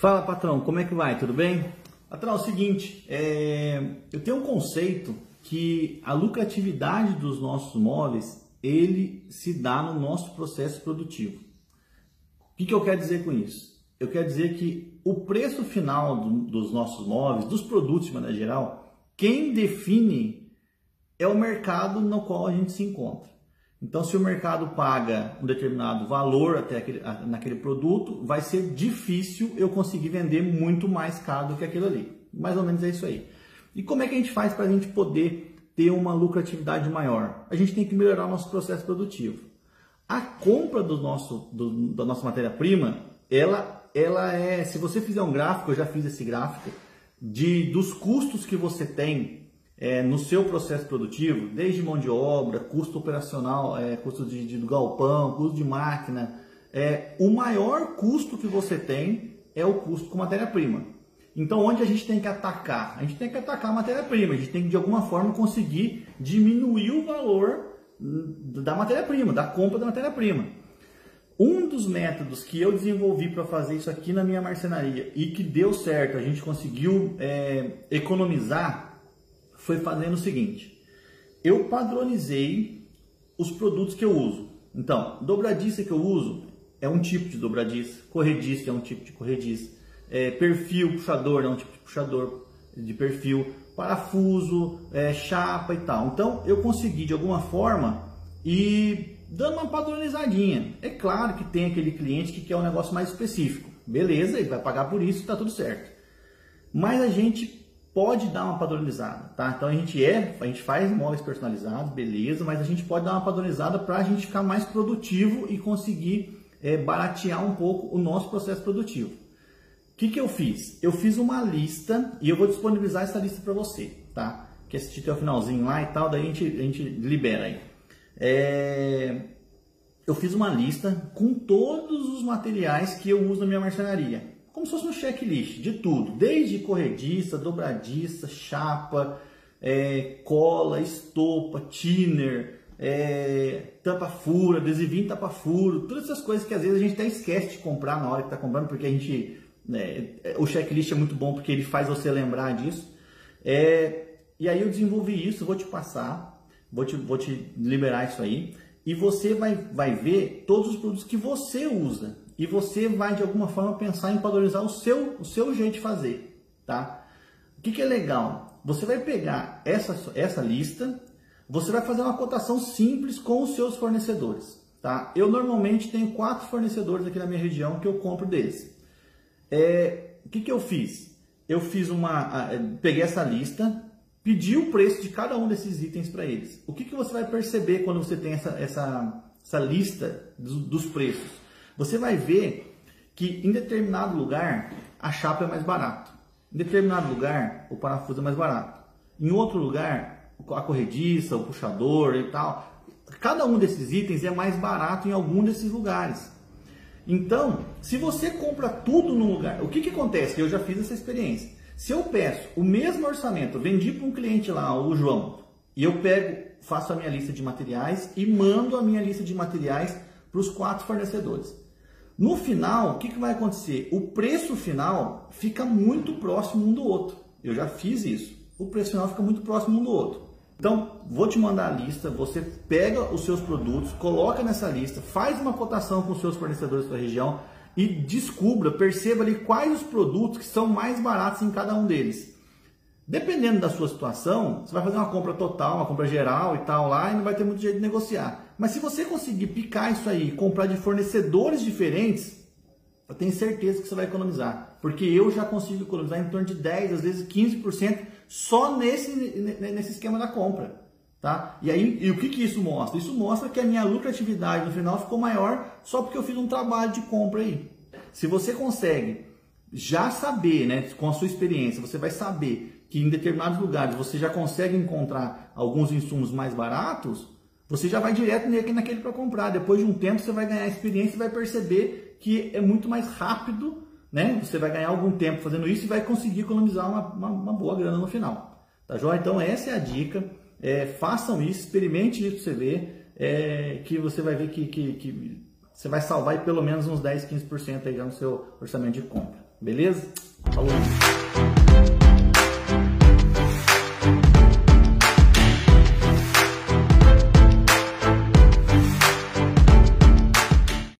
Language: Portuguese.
Fala patrão, como é que vai? Tudo bem? Patrão, é o seguinte, é... eu tenho um conceito que a lucratividade dos nossos móveis ele se dá no nosso processo produtivo. O que, que eu quero dizer com isso? Eu quero dizer que o preço final do, dos nossos móveis, dos produtos de maneira geral, quem define é o mercado no qual a gente se encontra. Então, se o mercado paga um determinado valor até aquele, naquele produto, vai ser difícil eu conseguir vender muito mais caro do que aquilo ali. Mais ou menos é isso aí. E como é que a gente faz para a gente poder ter uma lucratividade maior? A gente tem que melhorar o nosso processo produtivo. A compra do nosso, do, da nossa matéria-prima, ela, ela é, se você fizer um gráfico, eu já fiz esse gráfico, de, dos custos que você tem é, no seu processo produtivo, desde mão de obra, custo operacional, é, custo de, de, galpão, custo de máquina, é, o maior custo que você tem é o custo com matéria-prima. Então, onde a gente tem que atacar? A gente tem que atacar a matéria-prima, a gente tem que de alguma forma conseguir diminuir o valor da matéria-prima, da compra da matéria-prima. Um dos métodos que eu desenvolvi para fazer isso aqui na minha marcenaria e que deu certo, a gente conseguiu é, economizar foi fazendo o seguinte: eu padronizei os produtos que eu uso. Então, dobradiça que eu uso é um tipo de dobradiça, corrediça é um tipo de corrediça, é, perfil puxador é um tipo de puxador de perfil, parafuso, é, chapa e tal. Então, eu consegui de alguma forma e dando uma padronizadinha. É claro que tem aquele cliente que quer um negócio mais específico. Beleza, ele vai pagar por isso, está tudo certo. Mas a gente pode dar uma padronizada, tá? Então a gente é, a gente faz móveis personalizados, beleza, mas a gente pode dar uma padronizada para a gente ficar mais produtivo e conseguir é, baratear um pouco o nosso processo produtivo. O que, que eu fiz? Eu fiz uma lista e eu vou disponibilizar essa lista para você, tá? Que assistir até o finalzinho lá e tal, daí a gente, a gente libera aí. É... Eu fiz uma lista com todos os materiais que eu uso na minha marcenaria como se fosse um checklist de tudo, desde corrediça, dobradiça, chapa, é, cola, estopa, thinner, é, tampa furo, adesivinho tampa furo, todas essas coisas que às vezes a gente até esquece de comprar na hora que está comprando, porque a gente, né, o checklist é muito bom porque ele faz você lembrar disso. É, e aí eu desenvolvi isso, vou te passar, vou te, vou te liberar isso aí, e você vai, vai ver todos os produtos que você usa e você vai de alguma forma pensar em padronizar o seu, o seu jeito de fazer, tá? O que, que é legal? Você vai pegar essa, essa lista, você vai fazer uma cotação simples com os seus fornecedores, tá? Eu normalmente tenho quatro fornecedores aqui na minha região que eu compro deles. É, o que, que eu fiz? Eu fiz uma, peguei essa lista, pedi o preço de cada um desses itens para eles. O que, que você vai perceber quando você tem essa, essa, essa lista dos, dos preços? Você vai ver que em determinado lugar a chapa é mais barato. Em determinado lugar o parafuso é mais barato. Em outro lugar a corrediça, o puxador e tal. Cada um desses itens é mais barato em algum desses lugares. Então, se você compra tudo num lugar, o que, que acontece? Eu já fiz essa experiência. Se eu peço o mesmo orçamento, vendi para um cliente lá, o João, e eu pego, faço a minha lista de materiais e mando a minha lista de materiais para os quatro fornecedores. No final, o que, que vai acontecer? O preço final fica muito próximo um do outro. Eu já fiz isso. O preço final fica muito próximo um do outro. Então, vou te mandar a lista, você pega os seus produtos, coloca nessa lista, faz uma cotação com os seus fornecedores da região e descubra, perceba ali quais os produtos que são mais baratos em cada um deles. Dependendo da sua situação, você vai fazer uma compra total, uma compra geral e tal lá, e não vai ter muito jeito de negociar. Mas se você conseguir picar isso aí, comprar de fornecedores diferentes, eu tenho certeza que você vai economizar. Porque eu já consigo economizar em torno de 10, às vezes 15% só nesse, nesse esquema da compra. Tá? E aí, e o que, que isso mostra? Isso mostra que a minha lucratividade no final ficou maior só porque eu fiz um trabalho de compra aí. Se você consegue já saber, né, com a sua experiência, você vai saber que em determinados lugares você já consegue encontrar alguns insumos mais baratos, você já vai direto naquele para comprar. Depois de um tempo você vai ganhar experiência e vai perceber que é muito mais rápido, né? Você vai ganhar algum tempo fazendo isso e vai conseguir economizar uma, uma, uma boa grana no final. Tá joia? Então essa é a dica. É, façam isso, experimente isso para você ver, é, que você vai ver que, que, que você vai salvar pelo menos uns 10, 15% aí já no seu orçamento de compra. Beleza? Falou!